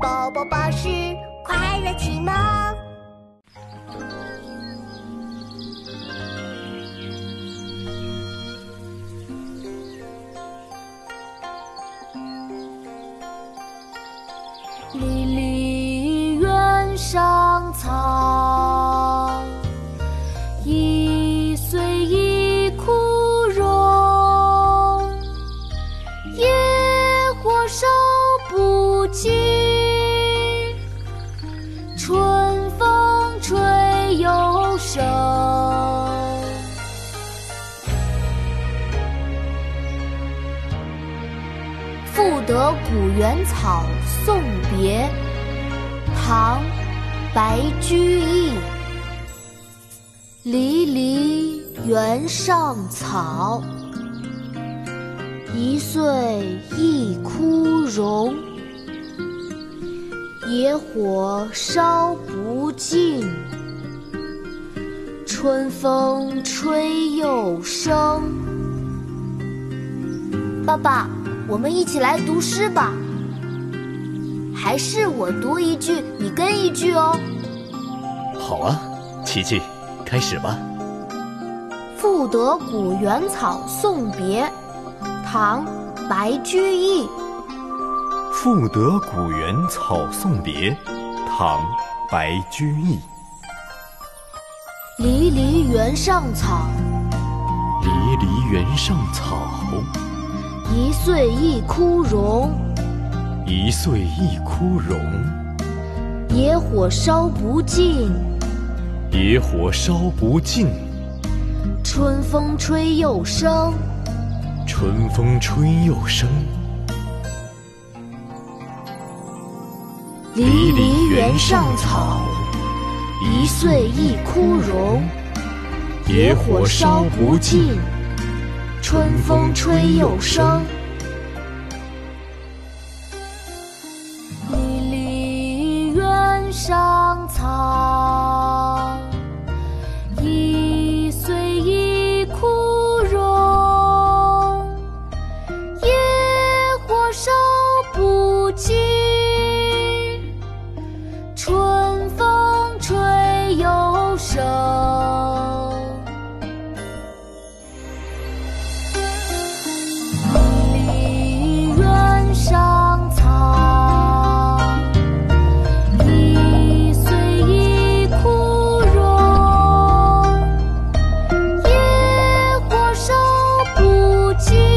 宝宝巴士快乐启蒙。离离原上赋得古原草送别，唐·白居易。离离原上草，一岁一枯荣。野火烧不尽，春风吹又生。爸爸。我们一起来读诗吧，还是我读一句，你跟一句哦。好啊，琪琪，开始吧。赋得古原草送别，唐·白居易。赋得古原草送别，唐·白居易。离离原上草，离离原上草。一岁一枯荣，一岁一枯荣。野火烧不尽，野火烧不尽。春风吹又生，春风吹又生。离离原上草，一岁一枯荣。野火烧不尽。春风吹又生，离离原上草。去